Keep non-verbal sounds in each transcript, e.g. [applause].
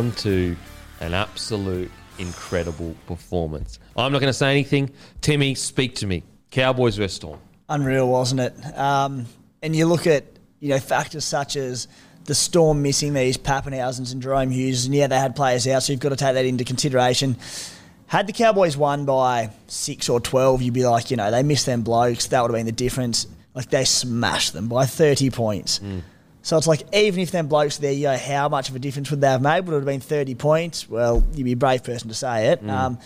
Now, on to an absolute incredible performance. I'm not going to say anything. Timmy, speak to me. Cowboys vs Storm. unreal, wasn't it? Um, and you look at you know factors such as the Storm missing these Pappenhausens and Jahrome Hughes, and yeah, they had players out, so you've got to take that into consideration. Had the Cowboys won by six or twelve, you'd be like, you know, they missed them blokes. That would have been the difference. Like they smashed them by thirty points. So it's like even if them blokes were there, you know, how much of a difference would they have made? Would it have been thirty points? Well, you'd be a brave person to say it. Um,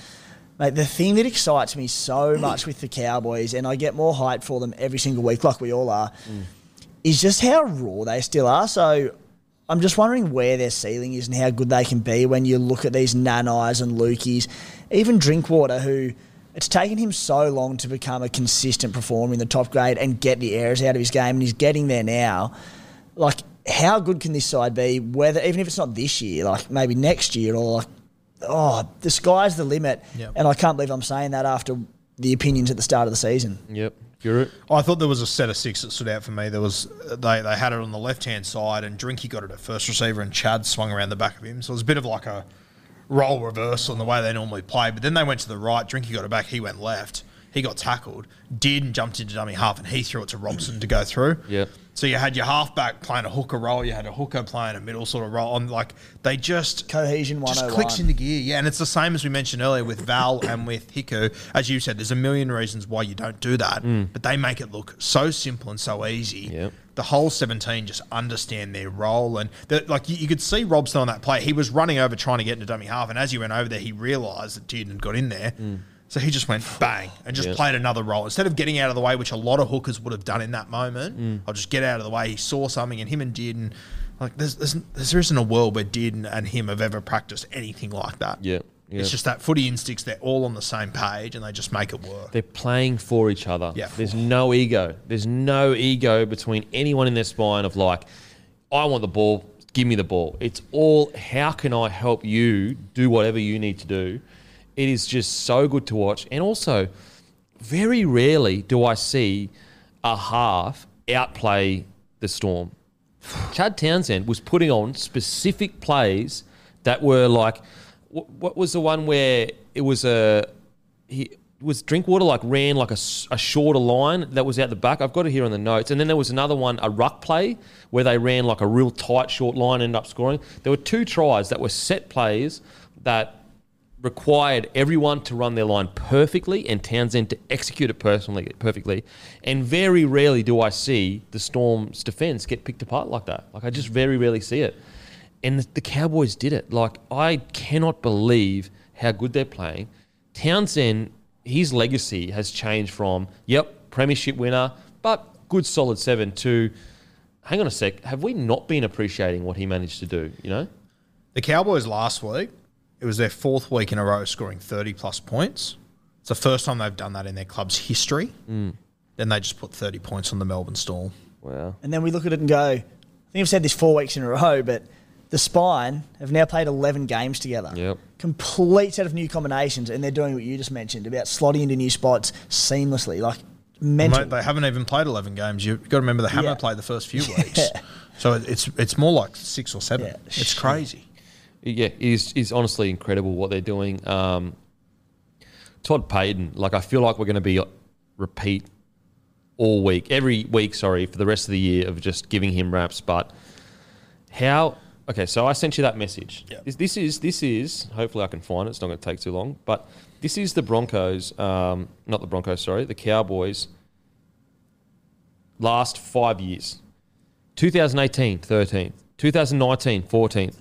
Mate, the thing that excites me so much with the Cowboys, and I get more hype for them every single week, like we all are, is just how raw they still are. So I'm just wondering where their ceiling is and how good they can be when you look at these Nanais and Lukies, even Drinkwater, who it's taken him so long to become a consistent performer in the top grade and get the errors out of his game, and he's getting there now. Like, how good can this side be? Whether even if it's not this year, like maybe next year, or like, oh, the sky's the limit. Yep. And I can't believe I'm saying that after the opinions at the start of the season. Yep. You're I thought there was a set of six that stood out for me. There was they, they had it on the left hand side, and Drinky got it at first receiver, and Chad swung around the back of him. So it was a bit of like a role reversal in the way they normally play. But then they went to the right. Drinky got it back. He went left. He got tackled. Did and jumped into dummy half, and he threw it to Robson to go through. Yep. So you had your halfback playing a hooker role. You had a hooker playing a middle sort of role. On like they just Cohesion one just clicks oh into gear. Yeah, and it's the same as we mentioned earlier with Val and with Hiku. As you said, there's a million reasons why you don't do that, mm. but they make it look so simple and so easy. Yep. The whole 17 just understand their role, and the, like you, you could see Robson on that play. He was running over trying to get into dummy half, and as he went over there, he realised that Dearden had got in there. Mm. So he just went bang and just Yep. played another role instead of getting out of the way, which a lot of hookers would have done in that moment. Mm. I'll just get out of the way. He saw something, and him and Dearden, like there's, there's there isn't a world where Dearden and him have ever practiced anything like that. Yep. It's just that footy instincts. They're all on the same page, and they just make it work. They're playing for each other. Yeah. There's no ego. There's no ego between anyone in their spine of like, I want the ball, give me the ball. It's all how can I help you do whatever you need to do. It is just so good to watch. And also, very rarely do I see a half outplay the storm. Chad Townsend was putting on specific plays that were like, what, was the one where it was a he was Drinkwater like ran like a, a shorter line that was out the back. I've got it here on the notes, and then there was another one, a ruck play where they ran like a real tight short line, and ended up scoring. There were two tries that were set plays that required everyone to run their line perfectly and Townsend to execute it personally perfectly. And very rarely do I see the Storm's defense get picked apart like that. Like I just very rarely see it. And the, the Cowboys did it. Like I cannot believe how good they're playing. Townsend, his legacy has changed from yep, premiership winner, but good solid seven to hang on a sec, have we not been appreciating what he managed to do, you know? The Cowboys last week, it was their fourth week in a row scoring 30 plus points. It's the first time they've done that in their club's history. Mm. Then they just put 30 points on the Melbourne Storm. Wow. And then we look at it and go, I think I've said this four weeks in a row, but the Spine have now played 11 games together. Yep. Complete set of new combinations, and they're doing what you just mentioned about slotting into new spots seamlessly. Like, mental. Mate, they haven't even played 11 games. You've got to remember the Hammer Yeah. played the first few [laughs] weeks. So it's it's more like six or seven. Yeah. It's crazy. Yeah, it is is honestly incredible what they're doing. Um, Todd Payten, like I feel like we're going to be repeat all week, every week. Sorry for the rest of the year of just giving him raps. But how? Okay, so I sent you that message. Yep. This, this is this is. Hopefully, I can find it. It's not going to take too long. But this is the Broncos, um, not the Broncos. Sorry, the Cowboys. Last five years. 2018, 13th. 2019, 14th.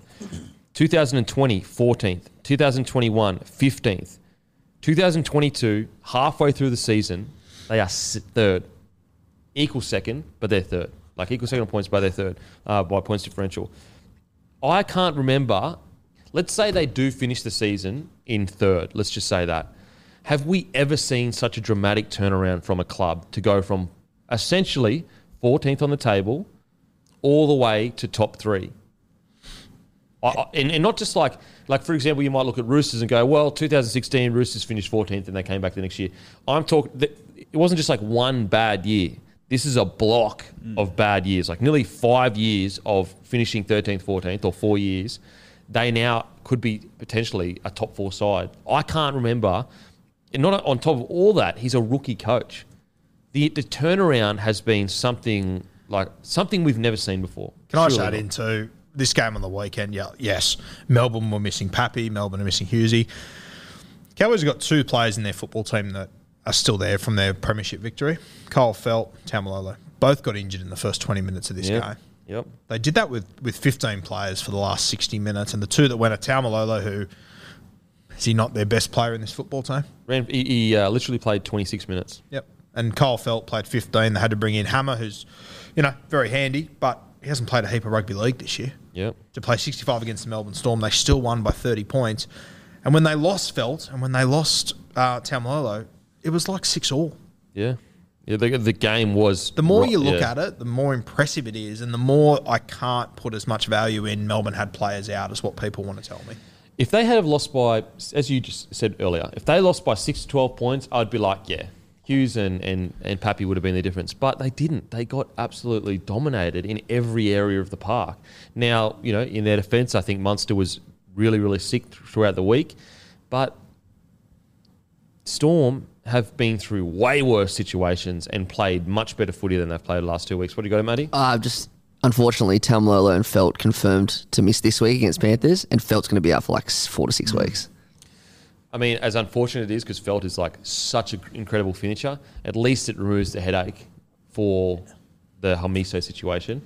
2020, 14th. 2021, 15th. 2022, halfway through the season, they are third. Equal second, but they're third. Like equal second points, but they're third uh, by points differential. I can't remember. Let's say they do finish the season in third. Let's just say that. Have we ever seen such a dramatic turnaround from a club to go from essentially 14th on the table all the way to top three? I, I- and, and not just like, like for example, you might look at Roosters and go, well, 2016 Roosters finished 14th and they came back the next year. I'm talking. It wasn't just like one bad year. This is a block mm. of bad years, like nearly five years of finishing 13th, 14th, or four years. They now could be potentially a top four side. I can't remember. And not on top of all that, he's a rookie coach. The the turnaround has been something like something we've never seen before. Can I just Surely add not. into this game on the weekend? Yeah, yes. Melbourne were missing Pappy. Melbourne are missing Husey. Cowboys have got two players in their football team that are still there from their premiership victory. Kyle Feldt, Taumalolo. Both got injured in the first 20 minutes of this Yep. game. Yep. They did that with, with 15 players for the last 60 minutes, and the two that went are Taumalolo, who is he not their best player in this football team? Ran, he he uh, literally played 26 minutes. Yep. And Kyle Feldt played 15. They had to bring in Hammer, who's, you know, very handy, but he hasn't played a heap of rugby league this year. Yep. To play 65 against the Melbourne Storm, they still won by 30 points. And when they lost Feldt and when they lost uh, Taumalolo, it was like six all. Yeah. Yeah. The, the game was. The more ro- you look yeah. at it, the more impressive it is, and the more I can't put as much value in Melbourne had players out as what people want to tell me. If they had lost by, as you just said earlier, if they lost by six to 12 points, I'd be like, yeah, Hughes and, and, and Pappy would have been the difference. But they didn't. They got absolutely dominated in every area of the park. Now, you know, in their defence, I think Munster was really, really sick throughout the week. But Storm have been through way worse situations and played much better footy than they've played the last two weeks. What do you got, Matty? Uh, just unfortunately, Taumalolo and Feldt confirmed to miss this week against Panthers, and Feldt's going to be out for like four to six weeks. I mean, as unfortunate it is, because Feldt is like such an incredible finisher, at least it removes the headache for the Hamiso situation.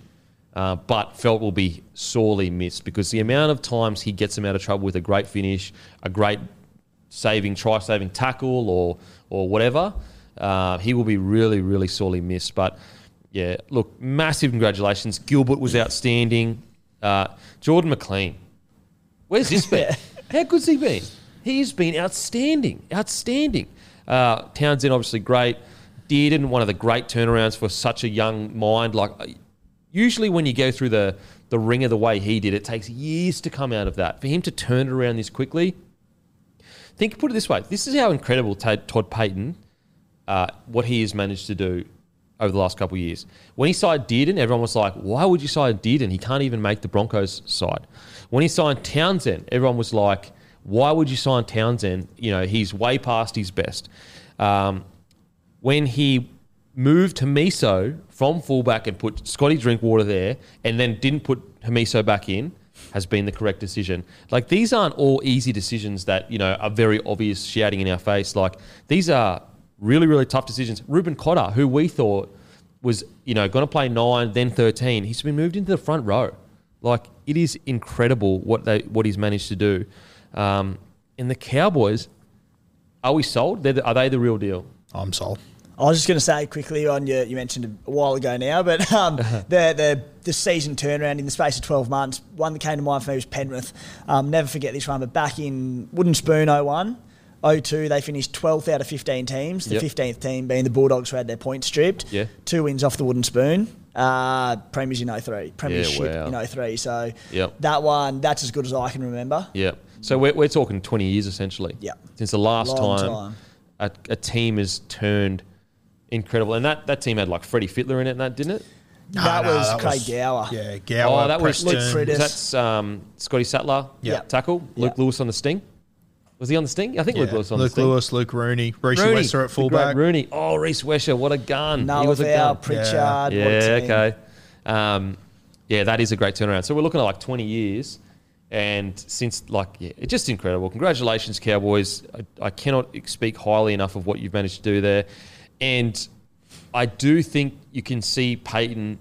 Uh, but Feldt will be sorely missed because the amount of times he gets them out of trouble with a great finish, a great saving, try saving tackle, or or whatever, uh, he will be really, really sorely missed. But yeah, look, massive congratulations. Gilbert was outstanding. Uh, Jordan McLean, Where's this been? [laughs] How good's he been? He's been outstanding, outstanding. Uh, Townsend obviously great. Dearden, one of the great turnarounds for such a young mind. Like uh, usually when you go through the the ringer the way he did, it takes years to come out of that. For him to turn it around this quickly, think put it this way: this is how incredible Todd Todd Payten, uh, what he has managed to do over the last couple of years. When he signed Dearden, everyone was like, "Why would you sign Dearden? He can't even make the Broncos side." When he signed Townsend, everyone was like, "Why would you sign Townsend? You know, he's way past his best." Um, when he moved Hamiso from fullback and put Scotty Drinkwater there, and then didn't put Hamiso back in, has been the correct decision. Like these aren't all easy decisions that you know are very obvious, shouting in our face. Like these are really, really tough decisions. Reuben Cotter, who we thought was you know going to play nine, then thirteen, he's been moved into the front row. Like it is incredible what they what he's managed to do. Um, and the Cowboys, are we sold? They're the, are they the real deal? I'm sold. I was just going to say quickly on your, you mentioned a while ago now, but um, the, the the season turnaround in the space of 12 months, one that came to mind for me was Penrith. Um, never forget this one, but back in Wooden Spoon 01, 02, they finished 12th out of 15 teams, the Yep. 15th team being the Bulldogs who had their points stripped. Yeah. Two wins off the Wooden Spoon. Uh, premiers in 03, premiership wow. in 03. So Yep. that one, that's as good as I can remember. Yeah. So we're, we're talking 20 years essentially. Yeah. Since the last Long time, time. A, a team has turned incredible. And that, that team had like Freddie Fittler in it and that, didn't it? that no, was that Craig was- Gower. Yeah, Gower, oh, that was Preston. Luke Priddis. That's um, Scotty Sattler Yeah. tackle. Luke Yeah. Lewis on the sting. Was he on the sting? I think Yeah, Luke Lewis on the sting. Luke. Lewis, Luke Rooney, Reece Rooney, at fullback. Rooney. Oh, Rhys Wesser, what a gun. he Noah was a gun. Pritchard. Yeah. Yeah, okay. Um, yeah, that is a great turnaround. So we're looking at like 20 years. And since, like, yeah, it's just incredible. Congratulations, Cowboys. I, I cannot speak highly enough of what you've managed to do there. And I do think you can see Payten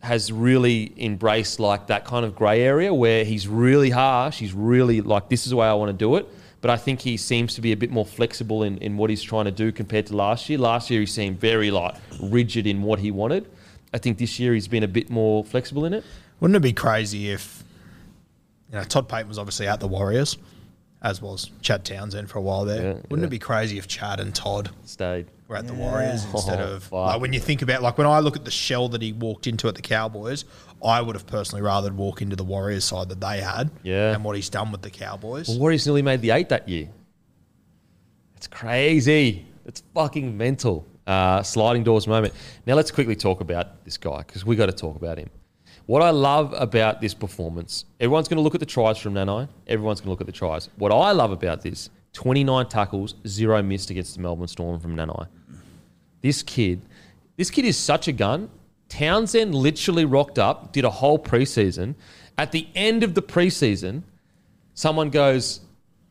has really embraced like that kind of grey area where he's really harsh. He's really like, this is the way I want to do it. But I think he seems to be a bit more flexible in, in what he's trying to do compared to last year. Last year he seemed very like rigid in what he wanted. I think this year he's been a bit more flexible in it. Wouldn't it be crazy if, you know, Todd Payten was obviously at the Warriors, as was Chad Townsend for a while there. Yeah, Wouldn't yeah. it be crazy if Chad and Todd Stayed. were at the Warriors instead Oh, of like when you think about like when I look at the shell that he walked into at the Cowboys, I would have personally rather walk into the Warriors side that they had, Yeah. and what he's done with the Cowboys. Well, Warriors nearly made the eight that year. It's crazy. It's fucking mental. Uh, sliding doors moment. Now let's quickly talk about this guy because we got to talk about him. What I love about this performance, everyone's going to look at the tries from Nanai. Everyone's going to look at the tries. What I love about this, 29 tackles, zero missed against the Melbourne Storm from Nanai. This kid, this kid is such a gun. Townsend literally rocked up, did a whole preseason. At the end of the preseason, someone goes,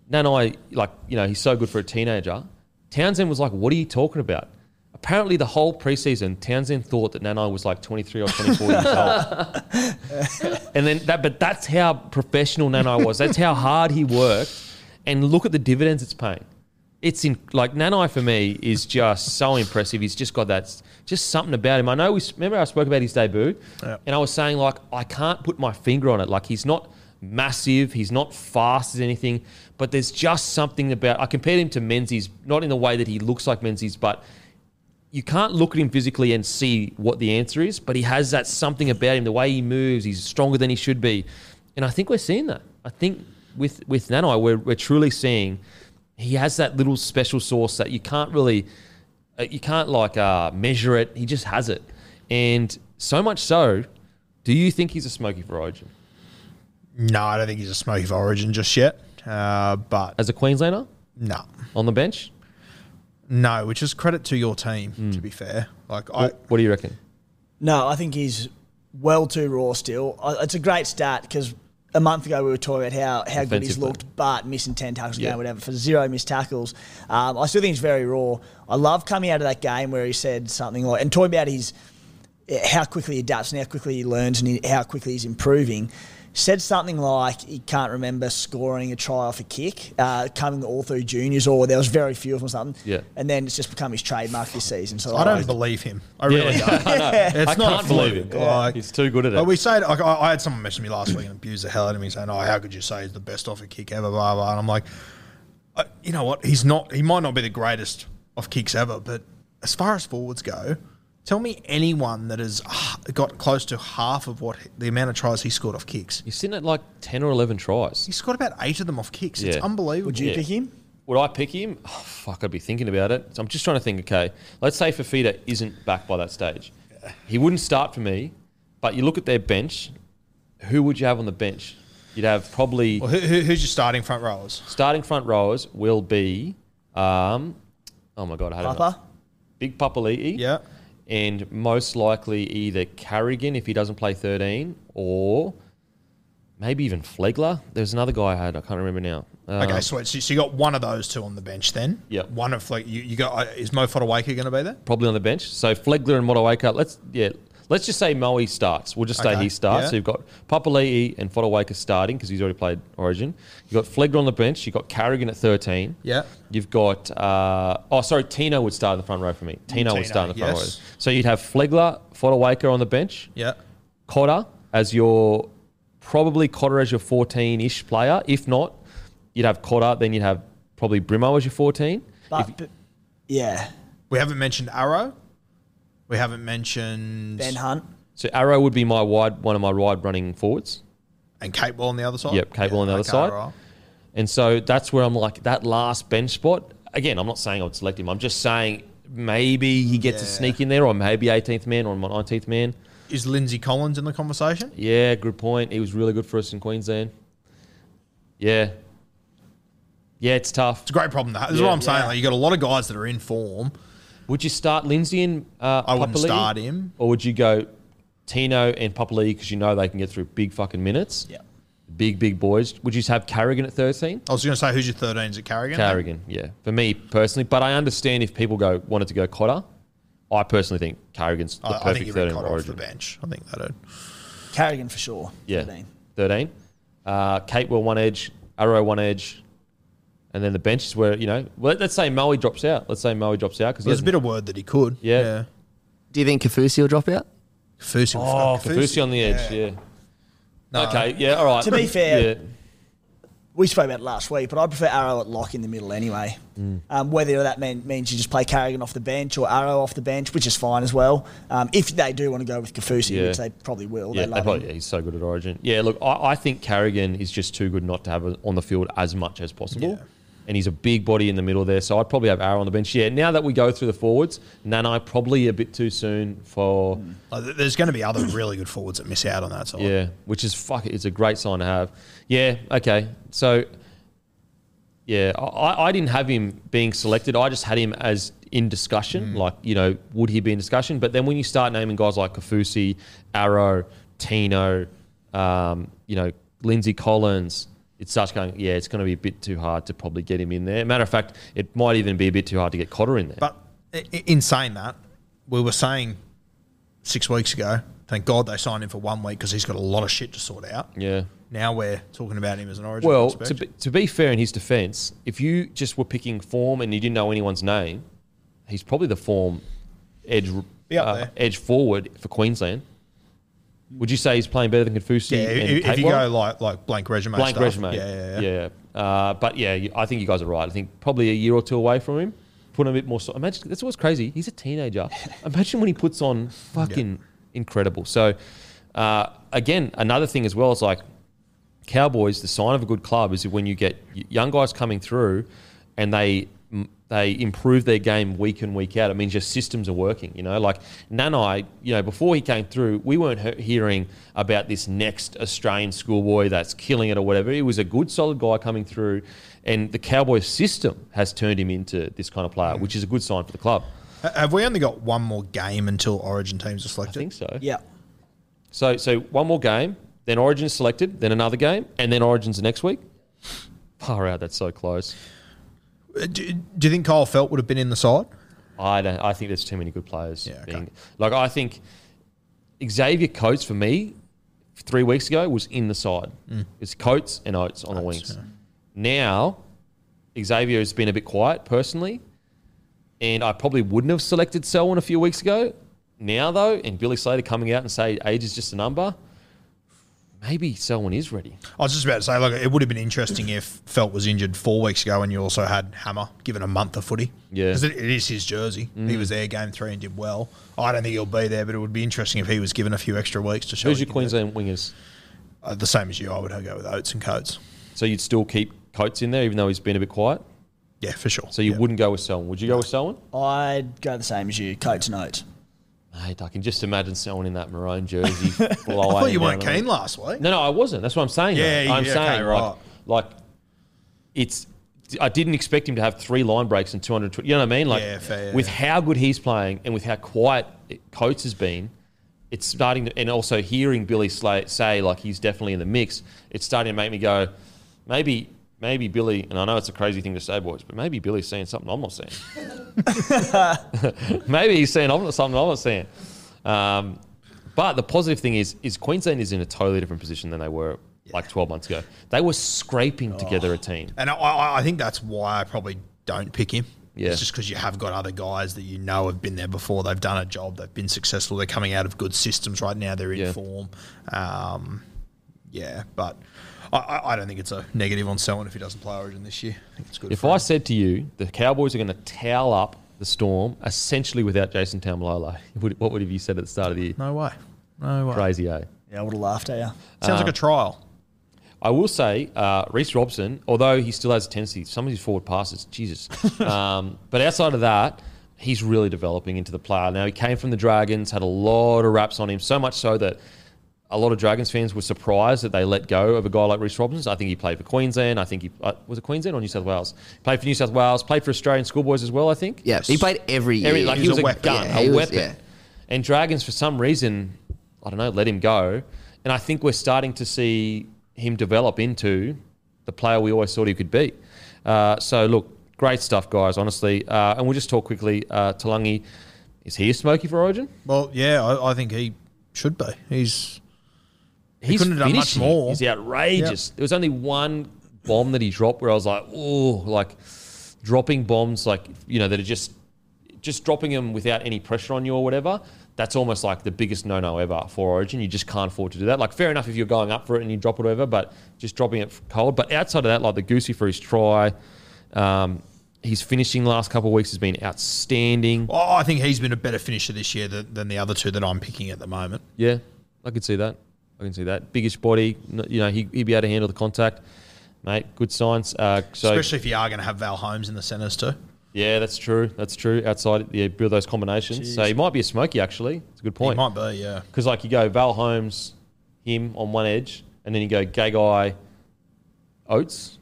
Nanai, like, you know, he's so good for a teenager. Townsend was like, What are you talking about? Apparently, the whole preseason, Townsend thought that Nanai was like 23 or 24 years old. [laughs] and then that, but that's how professional Nanai was. That's how hard he worked. And look at the dividends it's paying. It's in like Nanai for me is just so impressive. He's just got that, just something about him. I know we remember I spoke about his debut, and I was saying like I can't put my finger on it. Like he's not massive, he's not fast as anything, but there's just something about. I compared him to Menzies, not in the way that he looks like Menzies, but you can't look at him physically and see what the answer is, but he has that something about him, the way he moves, he's stronger than he should be. And I think we're seeing that. I think with with Nanai, we're, we're truly seeing he has that little special sauce that you can't really, uh, you can't like uh, measure it. He just has it. And so much so, do you think he's a smoky for Origin? No, I don't think he's a smoky for Origin just yet. Uh, but As a Queenslander no, on the bench? No, which is credit to your team. Hmm. To be fair, like I, What, what do you reckon? No, I think he's well too raw still. It's a great start because a month ago we were talking about how, how good he's looked, but missing 10 tackles a Yeah. game, whatever, for zero missed tackles. Um, I still think he's very raw. I love coming out of that game where he said something like, and talking about his how quickly he adapts and how quickly he learns and he- how quickly he's improving. Said something like he can't remember scoring a try off a kick, uh, coming all through juniors, or there was very few of them or something. Yeah. And then it's just become his trademark this season. So I don't like- believe him. I really don't. [laughs] I know. It's I not can't believe him. Like- he's too good at it. But we say, like, I, I had someone message me last week and abuse the hell out of me, saying, "Oh, how could you say he's the best off a kick ever?" Blah blah. And I'm like, uh, you know what? He's not. He might not be the greatest off kicks ever, but as far as forwards go, tell me anyone that has uh, got close to half of what the amount of tries he scored off kicks. He's sitting at like 10 or 11 tries. He scored about eight of them off kicks. It's Yeah. unbelievable. Would you Yeah. pick him? Would I pick him? Oh, fuck, I'd be thinking about it. So I'm just trying to think. Okay, let's say Fifita isn't back by that stage. He wouldn't start for me. But you look at their bench. Who would you have on the bench? You'd have probably Well, who, who, who's your starting front rowers? starting front rowers will be. Um, oh my god, I had it. Papa? Big Papali'i. Yeah. And most likely either Carrigan if he doesn't play 13 or maybe even Flegler. There's another guy I had. I can't remember now. Uh, Okay, sweet. So, so you got one of those two on the bench then. Yeah. One of like you, you got uh, is Mo Fotuaika going to be there? probably on the bench. So Flegler and Fotuaika, let's yeah, let's just say Moe starts. We'll just say Okay, he starts. yeah. So you've got Papali'i and Fotuaika starting because he's already played Origin. You've got Flegler on the bench. You've got Carrigan at 13. Yeah. You've got, uh, oh, sorry, Tino would start in the front row for me. Tino, would start in the front yes. row. So you'd have Flegler, Fotuaika on the bench. Yeah. Cotter as your probably Cotter as your 14-ish player. If not, you'd have Cotter. Then you'd have probably Brimo as your 14. But, If- but- yeah, We haven't mentioned Arrow. We haven't mentioned Ben Hunt. so Arrow would be my wide one of my wide running forwards. and Capewell on the other side. Yep, Capewell on the other side. right. And so that's where I'm like that last bench spot. Again, I'm not saying I would select him. I'm just saying maybe he gets a sneak in there, or maybe 18th man or 19th man. Is Lindsay Collins in the conversation? Yeah, good point. He was really good for us in Queensland. Yeah, yeah, it's tough. It's a great problem. to have. This is Yeah. what I'm saying. Like, you got a lot of guys that are in form. Would you start Lindsay and uh, I wouldn't Papali'i? start him. or would you go Tino and Papali'i because you know they can get through big fucking minutes? Yeah. Big, big boys. Would you just have Carrigan at 13? I was going to say, who's your 13? Is it Carrigan? Carrigan, yeah. For me personally, but I understand if people go wanted to go Cotter. I personally think Carrigan's the I, I perfect think you 13 would cut off origin. the bench. I think that'd. Carrigan for sure. Yeah, 13. 13. Uh, Kate will one edge, Arrow one edge, and then the bench is where, you know, well, let's say Moe drops out. Let's say Moe drops out because There's a bit of word that he could. Yeah. Do you think Kaufusi will drop out? Fusi, Oh, Kaufusi on the edge, yeah. No. Okay, yeah, all right. To be fair- yeah. We spoke about it last week, but I prefer Arrow at lock in the middle anyway. Mm. Um, whether that mean, means you just play Carrigan off the bench or Arrow off the bench, which is fine as well. Um, if they do want to go with Kaufusi, Yeah. which they probably will, Yeah, they they love probably, him. yeah, he's so good at Origin. Yeah, look, I, I think Carrigan is just too good not to have on the field as much as possible. And he's a big body in the middle there, so I'd probably have Arrow on the bench. Yeah, now that we go through the forwards, Nanai probably a bit too soon for, Like, there's going to be other really good forwards that miss out on that side. yeah, which is fuck. It's a great sign to have. Yeah, okay, so yeah, I, I didn't have him being selected. I just had him as in discussion. Like, you know, would he be in discussion? But then when you start naming guys like Kaufusi, Arrow, Tino, um, you know, Lindsay Collins, it starts going, yeah, it's going to be a bit too hard to probably get him in there. Matter of fact, it might even be a bit too hard to get Cotter in there. But in saying that, we were saying six weeks ago, thank God they signed him for one week because he's got a lot of shit to sort out. yeah. Now we're talking about him as an origin Well, to be, to be fair in his defence, if you just were picking form and you didn't know anyone's name, he's probably the form edge uh, edge forward for Queensland. Would you say he's playing better than Kaufusi? yeah, if, if you go like like blank resume, blank stuff, resume, yeah, yeah, yeah. yeah. Uh, but yeah, I think you guys are right. I think probably a year or two away from him. Put him a bit more. So, imagine that's what's crazy. He's a teenager. [laughs] imagine when he puts on fucking incredible. So uh, again, another thing as well is like Cowboys. The sign of a good club is when you get young guys coming through, and they they improve their game week in week out. It means your systems are working. You know, like Nanai. You know, before he came through, we weren't hearing about this next Australian schoolboy that's killing it or whatever. He was a good, solid guy coming through, and the Cowboys system has turned him into this kind of player, which is a good sign for the club. Have we only got one more game until Origin teams are selected? I think so. Yeah. So, so one more game, then Origin's selected, then another game, and then Origin's the next week. Far out, that's so close. Uh, Do, do you think Kyle Feldt would have been in the side? I don't. I think there's too many good players. Yeah, okay. being, like I think Xavier Coates for me three weeks ago was in the side. It's Coates and Oates on the wings. Now Xavier has been a bit quiet personally, and I probably wouldn't have selected Selwyn a few weeks ago. Now though, and Billy Slater coming out and say age is just a number. Maybe Selwyn is ready. I was just about to say, like, it would have been interesting if Feldt was injured four weeks ago and you also had Hammer given a month of footy. Yeah. Because it, it is his jersey. He was there game three and did well. I don't think he'll be there, but it would be interesting if he was given a few extra weeks to show. Who's your can do. Queensland wingers? Uh, the same as you, I would go with Oates and Coates. So you'd still keep Coates in there, even though he's been a bit quiet. Yeah, for sure. So you Yeah. wouldn't go with Selwyn. Would you go with Selwyn? I'd go the same as you, Coates and Oates. Mate, I can just imagine someone in that maroon jersey. [laughs] I thought you weren't keen last week. No, no, I wasn't. That's what I'm saying. though. Yeah, I'm yeah, saying okay, like, right. like it's. I didn't expect him to have three line breaks and 220. You know what I mean? Like Yeah, fair, yeah, with yeah. how good he's playing and with how quiet Coates has been, it's starting to. And also hearing Billy Slay, say like he's definitely in the mix, it's starting to make me go, maybe. Maybe Billy, and I know it's a crazy thing to say, boys, but maybe Billy's seeing something I'm not seeing. [laughs] maybe he's seeing something I'm not seeing. Um, But the positive thing is, is Queensland is in a totally different position than they were like 12 months ago. They were scraping together a team. And I- I, I think that's why I probably don't pick him. Yeah. It's just because you have got other guys that you know have been there before. They've done a job. They've been successful. They're coming out of good systems right now. They're in Yeah. form. Um, yeah, but I- I, I don't think it's a negative on Selwyn if he doesn't play Origin this year. I think it's good. If I him. said to you the Cowboys are going to towel up the Storm essentially without Jason Taumalolo, [laughs] what would have you said at the start of the year? no way, no way. Crazy, eh? Yeah, I would have laughed at you. Sounds like a trial. I will say, uh, Reece Robson, although he still has a tendency, some of his forward passes, Jesus. [laughs] um, but outside of that, he's really developing into the player. Now, he came from the Dragons, had a lot of raps on him, so much so that a lot of Dragons fans were surprised that they let go of a guy like Reece Robson. I think he played for Queensland. I think he uh, was it Queensland or New South Wales. Played for New South Wales. Played for Australian schoolboys as well. I think. Yeah, he played every year. Every, like he, He was, was a, a weapon. gun, Yeah, a was- weapon. yeah. And Dragons, for some reason, I don't know, let him go. And I think we're starting to see him develop into the player we always thought he could be. Uh, so look, great stuff, guys. Honestly, uh, and we'll just talk quickly. Uh, Taulagi, is he a smoky for Origin? Well, yeah, I, I think he should be. He's He's couldn't have done much more. He's outrageous. There was only one bomb that he dropped where I was like, oh, like dropping bombs, like you know, that are just just dropping them without any pressure on you or whatever. That's almost like the biggest no-no ever for Origin. You just can't afford to do that. Like, fair enough if you're going up for it and you drop it over, but just dropping it cold. But outside of that, like the Goosey for his try, um, his finishing last couple of weeks has been outstanding. Well, I think he's been a better finisher this year than, than the other two that I'm picking at the moment. Yeah, I can see that. I can see that. Biggest body, you know, he, he'd be able to handle the contact, mate. Good signs. Uh, so Especially if you are going to have Val Holmes in the centres too. yeah, that's true. That's true. Outside, yeah, build those combinations. So he might be a smoky. Actually, it's a good point. He might be, yeah. Because like you go Val Holmes, him on one edge, and then you go Gagai, Oates,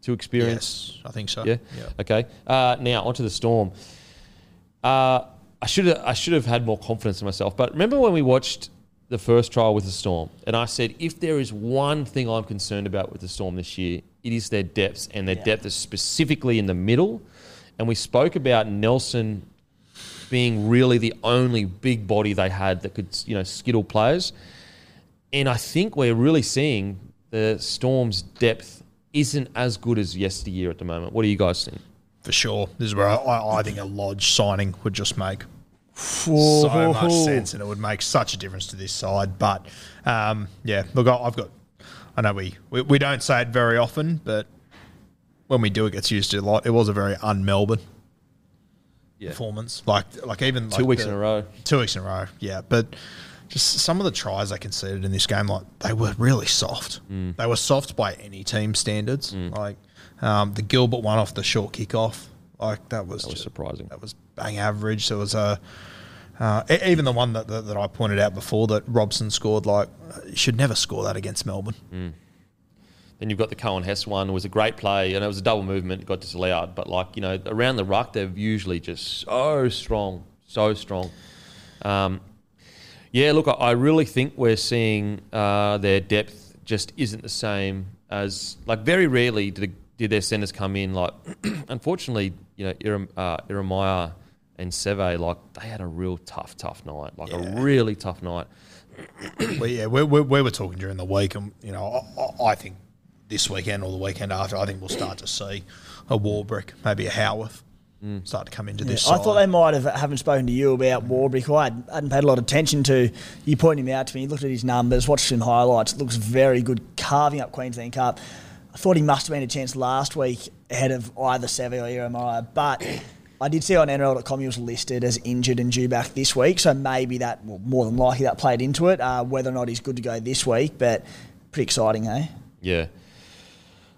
too experienced. Yes, I think so. Yeah. Okay. Uh, now onto the Storm. Uh, I should have I should have had more confidence in myself. But remember when we watched the first trial with the Storm, and I said if there is one thing I'm concerned about with the Storm this year, it is their depths, and their depth is specifically in the middle. And we spoke about Nelson being really the only big body they had that could you know skittle players. And I think we're really seeing the Storm's depth isn't as good as yesteryear at the moment. What do you guys think? For sure. This is where I, I think a Lodge signing would just make so much sense and it would make such a difference to this side. But um, yeah, look, I've got, I know we, we, we don't say it very often, but when we do, it gets used to a lot. It was a very un Melbourne performance. Like, like even Two like weeks the- in a row. Two weeks in a row, yeah. But just some of the tries they conceded in this game, like they were really soft. Mm. They were soft by any team standards. Like um, the Gilbert one off the short kickoff, like that was, That was just- surprising. That was bang average. There was a uh, even the one that, that that I pointed out before that Robson scored. Like should never score that against Melbourne. Mm. Then you've got the Coen Hess one. It was a great play, and it was a double movement. It got disallowed, but like you know, around the ruck, they're usually just so strong, so strong. Um, yeah, look, I, I really think we're seeing uh, their depth just isn't the same as like very rarely did, did their centers come in like. [clears throat] unfortunately, you know, Iram, uh, Iramiah and Seve, like they had a real tough, tough night, like a really tough night. [clears throat] well, yeah, we, we, we were talking during the week, and you know, I, I- I think this weekend or the weekend after, I think we'll start to see a Warbrick, maybe a Howarth, start to come into this. I side. thought they might have, haven't spoken to you about Warbrick. I hadn't, hadn't paid a lot of attention to. You pointed him out to me, looked at his numbers, watched some highlights. Looks very good, carving up Queensland Cup. I thought he must have been a chance last week ahead of either Savvy or Jeremiah, but I did see on NRL.com he was listed as injured and due back this week, so maybe that, well, more than likely that played into it. Uh, whether or not he's good to go this week, but pretty exciting, eh? Yeah.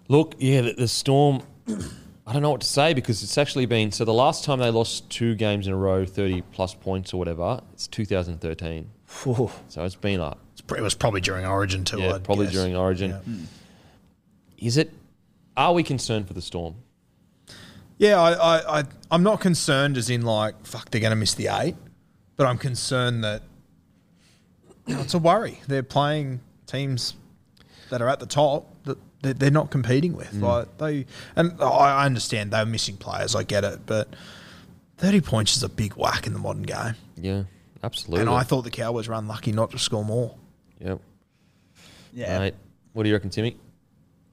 Look, yeah, the, the Storm. [clears throat] I don't know what to say because it's actually been so. The last time they lost two games in a row, thirty plus points or whatever, it's 2013. Phew. So it's been a it was probably during Origin too. yeah, I'd probably guess. during Origin. Is it? Are we concerned for the Storm? Yeah, I, I, I, I'm not concerned as in like, fuck, they're going to miss the eight, but I'm concerned that you know, it's a worry. They're playing teams that are at the top that they're, they're not competing with. Mm. Like they, and I I understand they're missing players. I get it, but 30 points is a big whack in the modern game. Yeah, absolutely. And I thought the Cowboys were unlucky not to score more. Yep. Yeah. Mate, what do you reckon, Timmy?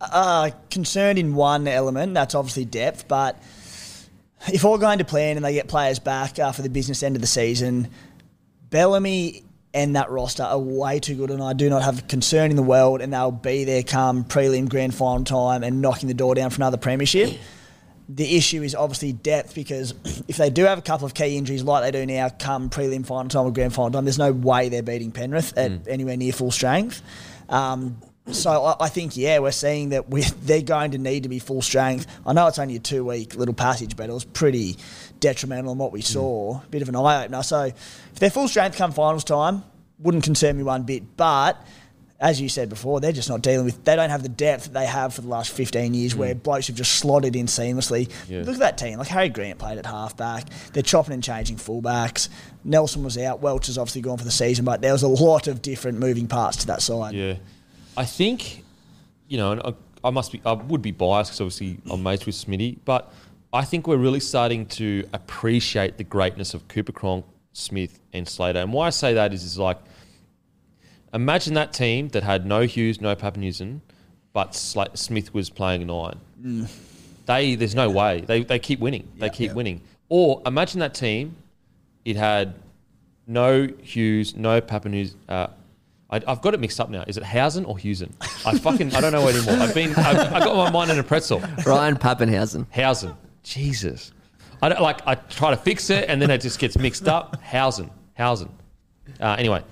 Uh, concerned in one element, that's obviously depth, but if all going to plan and they get players back uh, for the business end of the season, Bellamy and that roster are way too good, and I do not have concern in the world, and they'll be there come prelim grand final time and knocking the door down for another premiership. The issue is obviously depth because [clears throat] if they do have a couple of key injuries like they do now, come prelim final time or grand final time, there's no way they're beating Penrith at anywhere near full strength. Um, so I, think yeah, we're seeing that we [laughs] they're going to need to be full strength. I know it's only a two week little passage, but it was pretty detrimental on what we mm. saw. Bit of an eye opener. So if they're full strength come finals time, wouldn't concern me one bit. But as you said before, they're just not dealing with. They don't have the depth that they have for the last fifteen years, where mm. blokes have just slotted in seamlessly. Yeah. Look at that team. Like Harry Grant played at halfback. They're chopping and changing fullbacks. Nelson was out. Welch has obviously gone for the season, but there was a lot of different moving parts to that side. Yeah, I think you know, and I, I must be, I would be biased because obviously I'm mates with Smitty, but I think we're really starting to appreciate the greatness of Cooper Cronk, Smith, and Slater. And why I say that is, is like, imagine that team that had no Hughes, no Papanusen, but Sla- Smith was playing nine. They, there's no way they, they keep winning. They keep winning. Or imagine that team, it had no Hughes, no Papanusen. Uh, I, I've got it mixed up now. Is it Hausen or Hewsen? I fucking I don't know anymore. I've been I've, I got my mind in a pretzel. Ryan Pappenhausen. Hausen, Jesus. I don't like. I try to fix it and then it just gets mixed up. Hausen, Hausen. Uh, anyway,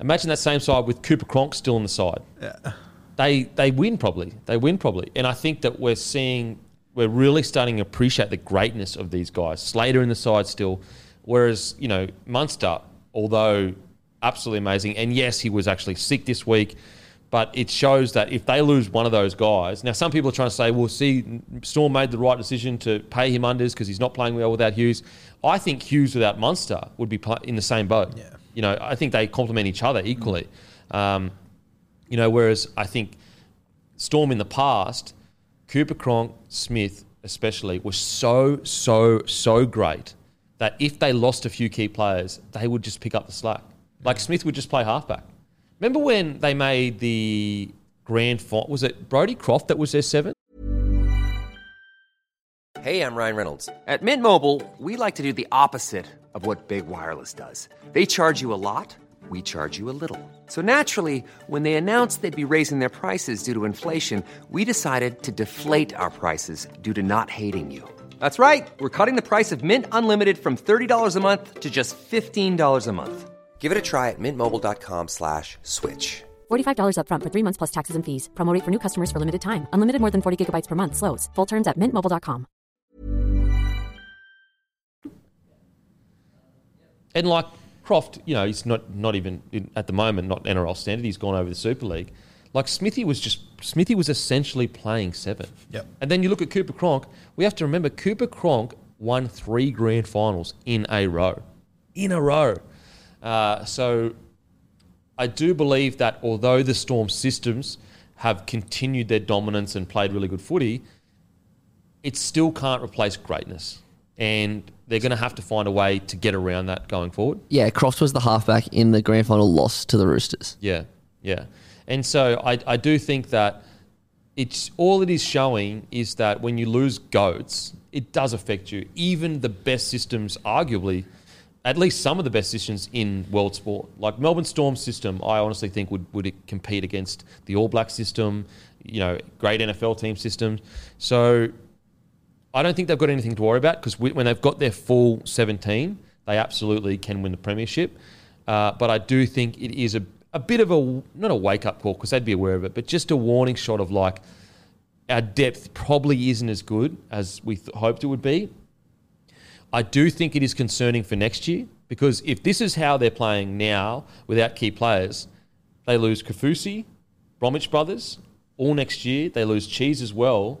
imagine that same side with Cooper Cronk still on the side. Yeah. They they win probably. They win probably, and I think that we're seeing we're really starting to appreciate the greatness of these guys. Slater in the side still, whereas you know Munster, although absolutely amazing, and yes, he was actually sick this week. But it shows that if they lose one of those guys, now some people are trying to say, well, see, Storm made the right decision to pay him unders because he's not playing well without Hughes. I think Hughes without Munster would be in the same boat. Yeah. You know, I think they complement each other equally. Um, you know, whereas I think Storm in the past, Cooper Cronk, Smith especially, were so, so, so great that if they lost a few key players, they would just pick up the slack. Like Smith would just play halfback. Remember when they made the grand final? Was it Brodie Croft that was their seven? Hey, I'm Ryan Reynolds. At Mint Mobile, we like to do the opposite of what Big Wireless does. They charge you a lot, we charge you a little. So naturally, when they announced they'd be raising their prices due to inflation, we decided to deflate our prices due to not hating you. That's right. We're cutting the price of Mint Unlimited from $30 a month to just $15 a month. Give it a try at mintmobile.com slash switch. $45 upfront for three months plus taxes and fees. Promo rate for new customers for limited time. Unlimited more than 40 gigabytes per month. Slows. Full terms at mintmobile.com. And like Croft, you know, he's not not even in, at the moment not NRL standard. He's gone over to the Super League. Like Smithy was just Smithy was essentially playing seven. Yep. And then you look at Cooper Cronk. We have to remember Cooper Cronk won three grand finals in a row, in a row. Uh, so I do believe that although the Storm systems have continued their dominance and played really good footy, it still can't replace greatness. And they're going to have to find a way to get around that going forward. Yeah, Croft was the halfback in the grand final loss to the Roosters. Yeah, yeah. And so I, I do think that it's all it is showing is that when you lose goats, it does affect you. Even the best systems, arguably, at least some of the best systems in world sport, like Melbourne Storm system, I honestly think would would compete against the All Black system, you know, great NFL team systems. So I don't think they've got anything to worry about because when they've got their full 17, they absolutely can win the premiership. Uh, but I do think it is a, a bit of a, not a wake up call because they'd be aware of it, but just a warning shot of like our depth probably isn't as good as we th- hoped it would be. I do think it is concerning for next year because if this is how they're playing now without key players, they lose Kaufusi, Bromwich brothers, all next year. They lose Cheese as well.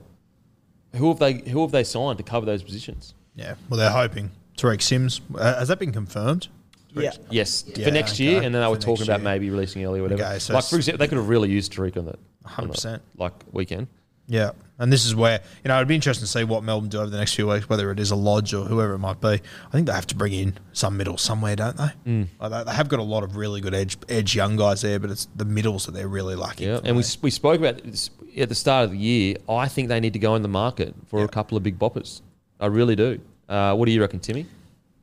Who have they? Who have they signed to cover those positions? Yeah, well, they're hoping. Tariq Sims, uh, has that been confirmed? Yeah. Yes, Yeah, for next year, and then they For were next talking about maybe releasing early or whatever. Okay, so like for example, they could have really used Tariq on that, 100%. like weekend. Yeah. And this is where, you know, it'd be interesting to see what Melbourne do over the next few weeks, whether it is a Lodge or whoever it might be. I think they have to bring in some middle somewhere, don't they? Mm. Like they, they have got a lot of really good edge edge young guys there, but it's the middles that they're really lacking. Yeah, and we, we spoke about this at the start of the year. I think they need to go in the market for a couple of big boppers. I really do. Uh, what do you reckon, Timmy?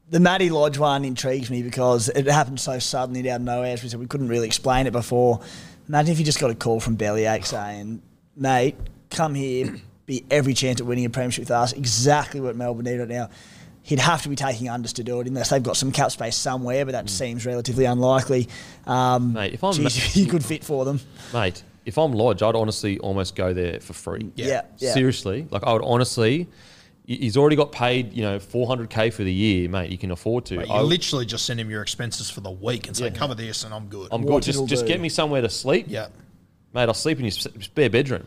The Matty Lodge one intrigues me because it happened so suddenly out of nowhere. As we said, we couldn't really explain it before. Imagine if you just got a call from Bellyache saying, mate, come here, be every chance at winning a premiership with us. Exactly what Melbourne need right now. He'd have to be taking unders to do it unless they've got some cap space somewhere, but that seems relatively unlikely. Um, Mate, if I'm- geez, he [laughs] could fit for them. Mate, if I'm Lodge, I'd honestly almost go there for free. Yeah, yeah. Seriously, like I would honestly. He's already got paid, you know, 400k for the year, mate. You can afford to. Mate, you I- literally just send him your expenses for the week and say, Yeah. cover this and I'm good. I'm What good. Just, just do. get me somewhere to sleep. yeah. Mate, I'll sleep in your spare bedroom.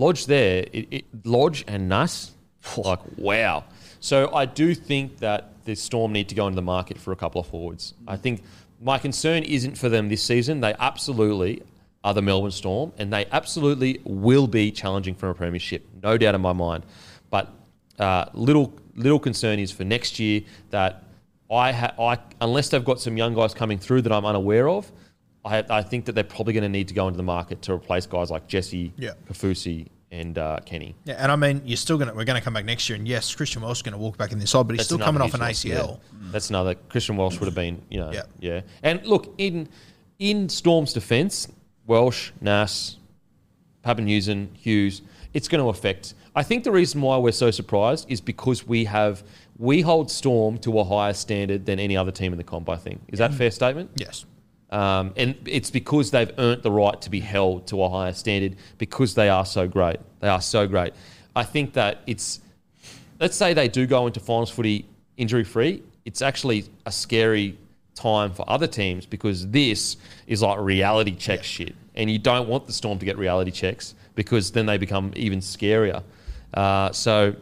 Lodge there, it, it, Lodge and Nuss, [laughs] like wow. So I do think that the Storm need to go into the market for a couple of forwards. I think my concern isn't for them this season. They absolutely are the Melbourne Storm, and they absolutely will be challenging for a premiership, no doubt in my mind. But uh, little little concern is for next year that I, ha- I unless they've got some young guys coming through that I'm unaware of, I, I think that they're probably going to need to go into the market to replace guys like Jesse, Yeah. Kaufusi, and uh, Kenny. Yeah, and I mean, you're still gonna we're gonna come back next year, and yes, Christian Welch is gonna walk back in this side, but he's That's still coming off an ACL. yeah. That's another. Christian Welch would have been, you know, Yeah. yeah. And look, in in Storm's defence, Welch, Nass, Papenhuyzen, Hughes, it's going to affect. I think the reason why we're so surprised is because we have we hold Storm to a higher standard than any other team in the comp. I think is that a fair statement? Yes. Um, and it's because they've earned the right to be held to a higher standard because they are so great. They are so great. I think that it's, let's say they do go into finals footy injury free, it's actually a scary time for other teams because this is like reality check shit. And you don't want the Storm to get reality checks because then they become even scarier. Uh, so,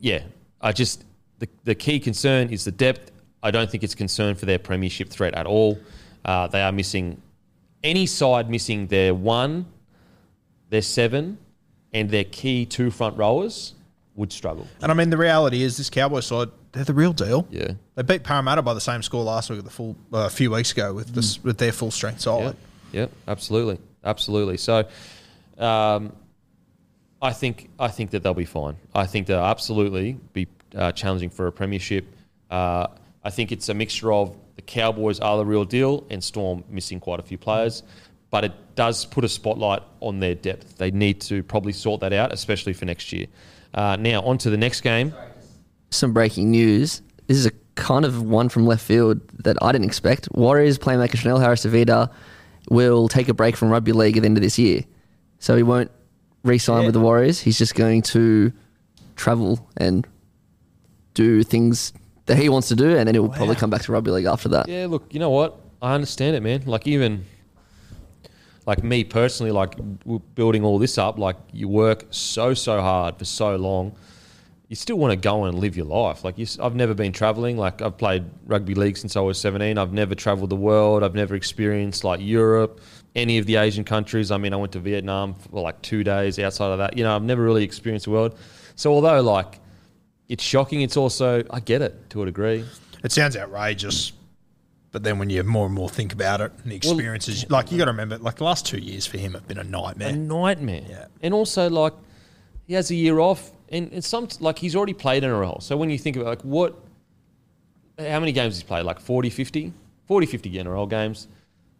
yeah, I just the, the key concern is the depth. I don't think it's concern for their premiership threat at all. Uh, they are missing any side missing their one, their seven, and their key two front rowers would struggle. And I mean, the reality is, this Cowboys side, they're the real deal. Yeah. They beat Parramatta by the same score last week, at the full uh, a few weeks ago with this with their full strength side. Yeah, yeah, absolutely, absolutely. So, um, I think I think that they'll be fine. I think they'll absolutely be uh, challenging for a premiership. Uh, I think it's a mixture of the Cowboys are the real deal and Storm missing quite a few players, but it does put a spotlight on their depth. They need to probably sort that out, especially for next year. Uh, now on to the next game. Some breaking news. This is a kind of one from left field that I didn't expect. Warriors playmaker Chanel Harris-Tavita will take a break from rugby league at the end of this year. So he won't re sign with the Warriors. He's just going to travel and do things that he wants to do, and then he'll probably come back to rugby league after that. Yeah, look, you know what? I understand it, man. Like even like me personally, like building all this up, like you work so so hard for so long, you still want to go and live your life. Like you, I've never been traveling. Like I've played rugby league since I was seventeen. I've never traveled the world. I've never experienced like Europe, any of the Asian countries. I mean, I went to Vietnam for like two days. Outside of that, you know, I've never really experienced the world. So although like it's shocking, it's also I get it to a degree. It sounds outrageous, but then when you more and more think about it and the experiences, like you got to remember, like the last two years for him have been a nightmare. a nightmare. Yeah. And also, like, he has a year off, and, and some like he's already played NRL. So when you think about like what, how many games he's played, like 40, 50? 40, 50 NRL games.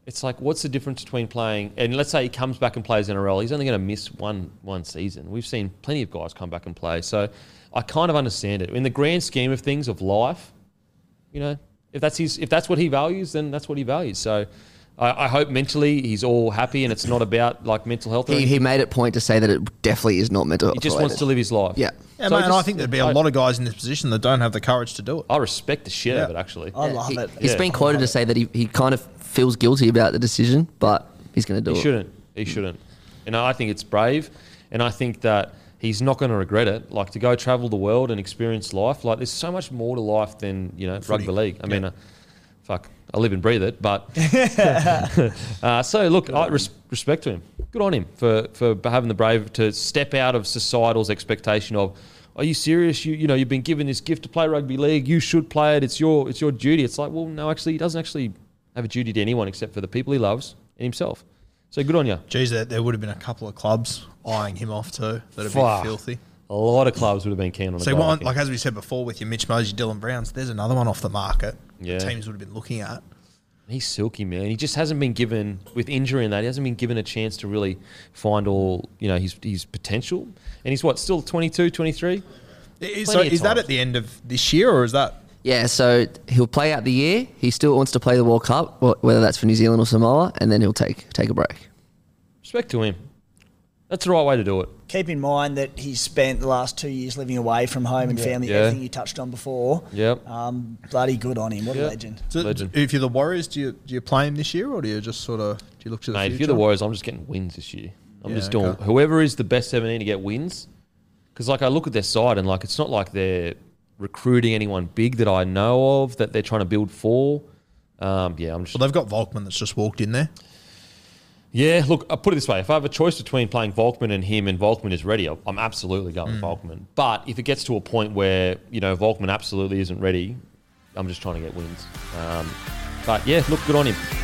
It's like, what's the difference between playing and let's say he comes back and plays NRL, he's only going to miss one one season. We've seen plenty of guys come back and play, so I kind of understand it in the grand scheme of things of life. You know, if that's his, if that's what he values, then that's what he values. So. I, I hope mentally he's all happy and it's not about like mental health. He, he made it point to say that it definitely is not mental health. he just wants to live his life. Yeah. Yeah, So mate, and I think there'd be a I- lot of guys in this position that don't have the courage to do it. I respect the shit out of it, actually. I love it. He, it. has Yeah. been quoted to say that he, he kind of feels guilty about the decision, but he's going to do He it. He shouldn't. He shouldn't. And I think it's brave, and I think that he's not going to regret it. Like to go travel the world and experience life. Like there's so much more to life than you know rugby league. I mean, uh, fuck, I live and breathe it. But [laughs] [laughs] uh, so look, I res- respect to him. good on him for for having the brave to step out of societal's expectation of. Are you serious? You you know you've been given this gift to play rugby league. You should play it. It's your it's your duty. It's like well no actually he doesn't actually have a duty to anyone except for the people he loves and himself. So good on you. Geez, there, there would have been a couple of clubs eyeing him off too. That'd Fuck. be filthy. A lot of clubs would have been keen on. a So one, like as we said before, with your Mitch Moses, Dylan Browns, there's another one off the market. Yeah. teams would have been looking at. He's silky, man. He just hasn't been given, with injury and that, he hasn't been given a chance to really find all, you know, his, his potential. And he's what, still 22, 23? Is, so is that at the end of this year, or is that? Yeah, so he'll play out the year. He still wants to play the World Cup, whether that's for New Zealand or Samoa, and then he'll take take a break. Respect to him. That's the right way to do it. Keep in mind that he's spent the last two years living away from home and family, Yeah. everything you touched on before. Yep. Um, bloody good on him. What Yeah. a legend. So Legend. If you're the Warriors, do you do you play him this year, or do you just sort of do you look to the Mate, if you're the Warriors, I'm just getting wins this year. I'm Yeah, just doing okay. whoever is the best 17 to get wins. Because, like, I look at their side and, like, it's not like they're recruiting anyone big that I know of that they're trying to build for. Um, yeah, I'm just. Well, they've got Volkman that's just walked in there. Yeah, look, I'll put it this way. If I have a choice between playing Volkman and him and Volkman is ready, I'm absolutely going Volkman. But if it gets to a point where, you know, Volkman absolutely isn't ready, I'm just trying to get wins. Um, but yeah, look, good on him.